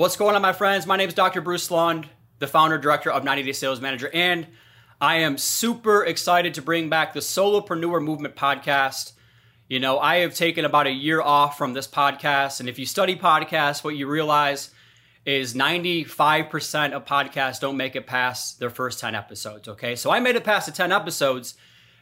What's going on, my friends? My name is Dr. Bruce Lund, the founder director of 90 Day Sales Manager, and I am super excited to bring back the Solopreneur Movement podcast. You know, I have taken about a year off from this podcast, and if you study podcasts, what you realize is 95% of podcasts don't make it past their first 10 episodes, okay? So I made it past the 10 episodes,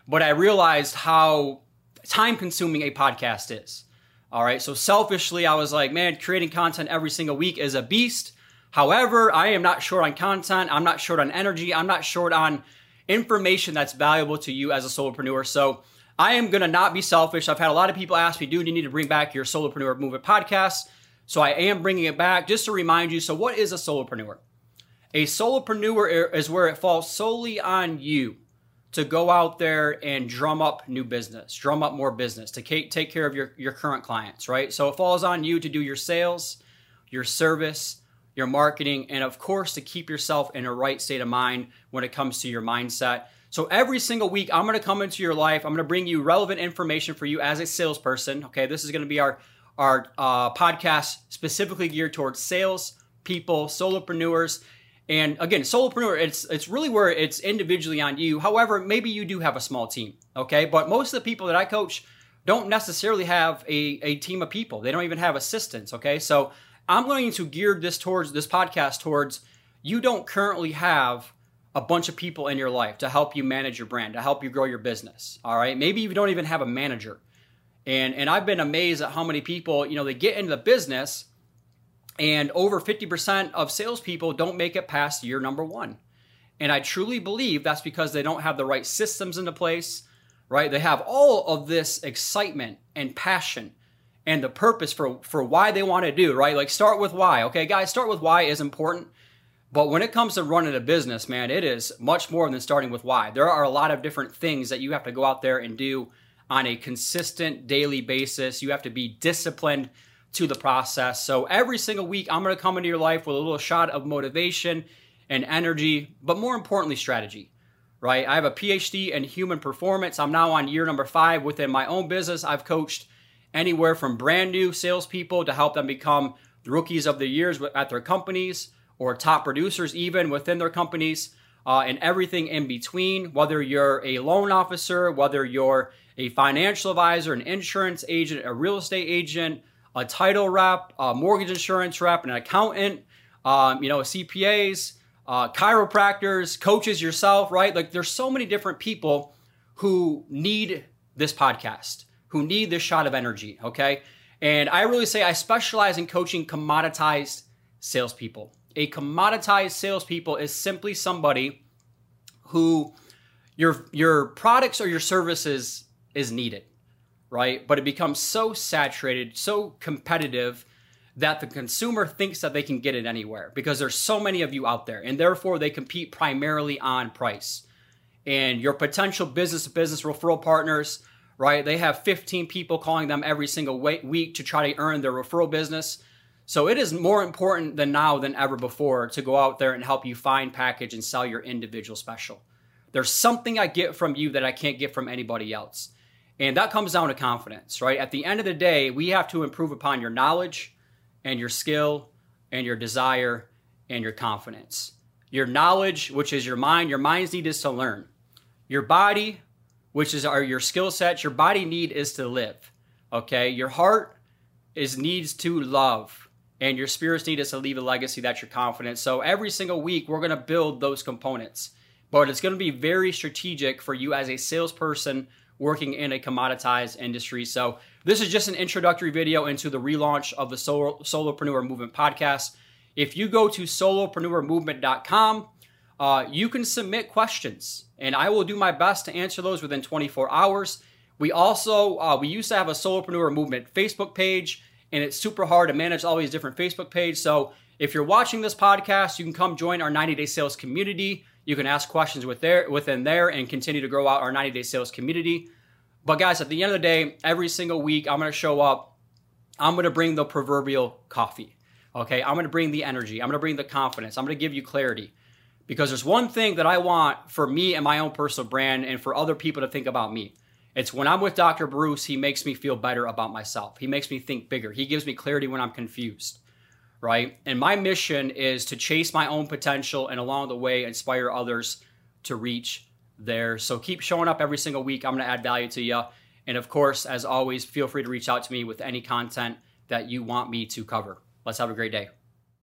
but I realized how time consuming a podcast is. All right. So selfishly, I was like, man, creating content every single week is a beast. However, I am not short on content. I'm not short on energy. I'm not short on information that's valuable to you as a solopreneur. So I am going to not be selfish. I've had a lot of people ask me, dude, you need to bring back your solopreneur movement podcast. So I am bringing it back just to remind you. So, what is a solopreneur? A solopreneur is where it falls solely on you to go out there and drum up new business, drum up more business, to take care of your, your current clients, right? So it falls on you to do your sales, your service, your marketing, and of course, to keep yourself in a right state of mind when it comes to your mindset. So every single week, I'm gonna come into your life. I'm gonna bring you relevant information for you as a salesperson. Okay, this is gonna be our our uh, podcast specifically geared towards sales people, solopreneurs, and again, solopreneur, it's it's really where it's individually on you. However, maybe you do have a small team, okay? But most of the people that I coach don't necessarily have a, a team of people. They don't even have assistants, okay? So I'm going to gear this towards this podcast towards you don't currently have a bunch of people in your life to help you manage your brand, to help you grow your business. All right. Maybe you don't even have a manager. And and I've been amazed at how many people, you know, they get into the business and over 50% of salespeople don't make it past year number one. And I truly believe that's because they don't have the right systems into place, right? They have all of this excitement and passion and the purpose for, for why they want to do, right? Like start with why. Okay, guys, start with why is important. But when it comes to running a business, man, it is much more than starting with why. There are a lot of different things that you have to go out there and do on a consistent daily basis. You have to be disciplined to the process. So every single week, I'm going to come into your life with a little shot of motivation and energy, but more importantly, strategy. Right? I have a PhD in human performance. I'm now on year number five within my own business. I've coached anywhere from brand new salespeople to help them become rookies of the years at their companies or top producers even within their companies uh, and everything in between. Whether you're a loan officer, whether you're a financial advisor, an insurance agent, a real estate agent, a title rep, a mortgage insurance rep, an accountant, um, you know, CPAs, uh, chiropractors, coaches yourself, right? Like there's so many different people who need this podcast, who need this shot of energy, okay? And I really say I specialize in coaching commoditized salespeople. A commoditized salespeople is simply somebody who your your products or your services is needed right? But it becomes so saturated, so competitive that the consumer thinks that they can get it anywhere because there's so many of you out there and therefore they compete primarily on price. And your potential business to business referral partners, right? They have 15 people calling them every single week to try to earn their referral business. So it is more important than now than ever before to go out there and help you find, package, and sell your individual special. There's something I get from you that I can't get from anybody else. And that comes down to confidence, right? At the end of the day, we have to improve upon your knowledge and your skill and your desire and your confidence. Your knowledge, which is your mind, your mind's need is to learn. Your body, which is our, your skill sets, your body need is to live. Okay? Your heart is needs to love. And your spirit's need is to leave a legacy that's your confidence. So every single week, we're going to build those components. But it's going to be very strategic for you as a salesperson working in a commoditized industry. So this is just an introductory video into the relaunch of the Solo, Solopreneur Movement podcast. If you go to solopreneurmovement.com, uh, you can submit questions, and I will do my best to answer those within 24 hours. We also uh, we used to have a Solopreneur Movement Facebook page, and it's super hard to manage all these different Facebook pages. So if you're watching this podcast, you can come join our 90 Day Sales community. You can ask questions with there, within there and continue to grow out our 90 day sales community. But guys, at the end of the day, every single week, I'm going to show up. I'm going to bring the proverbial coffee. Okay. I'm going to bring the energy. I'm going to bring the confidence. I'm going to give you clarity. Because there's one thing that I want for me and my own personal brand and for other people to think about me. It's when I'm with Dr. Bruce, he makes me feel better about myself. He makes me think bigger. He gives me clarity when I'm confused right? And my mission is to chase my own potential and along the way inspire others to reach there. So keep showing up every single week. I'm going to add value to you. And of course, as always, feel free to reach out to me with any content that you want me to cover. Let's have a great day.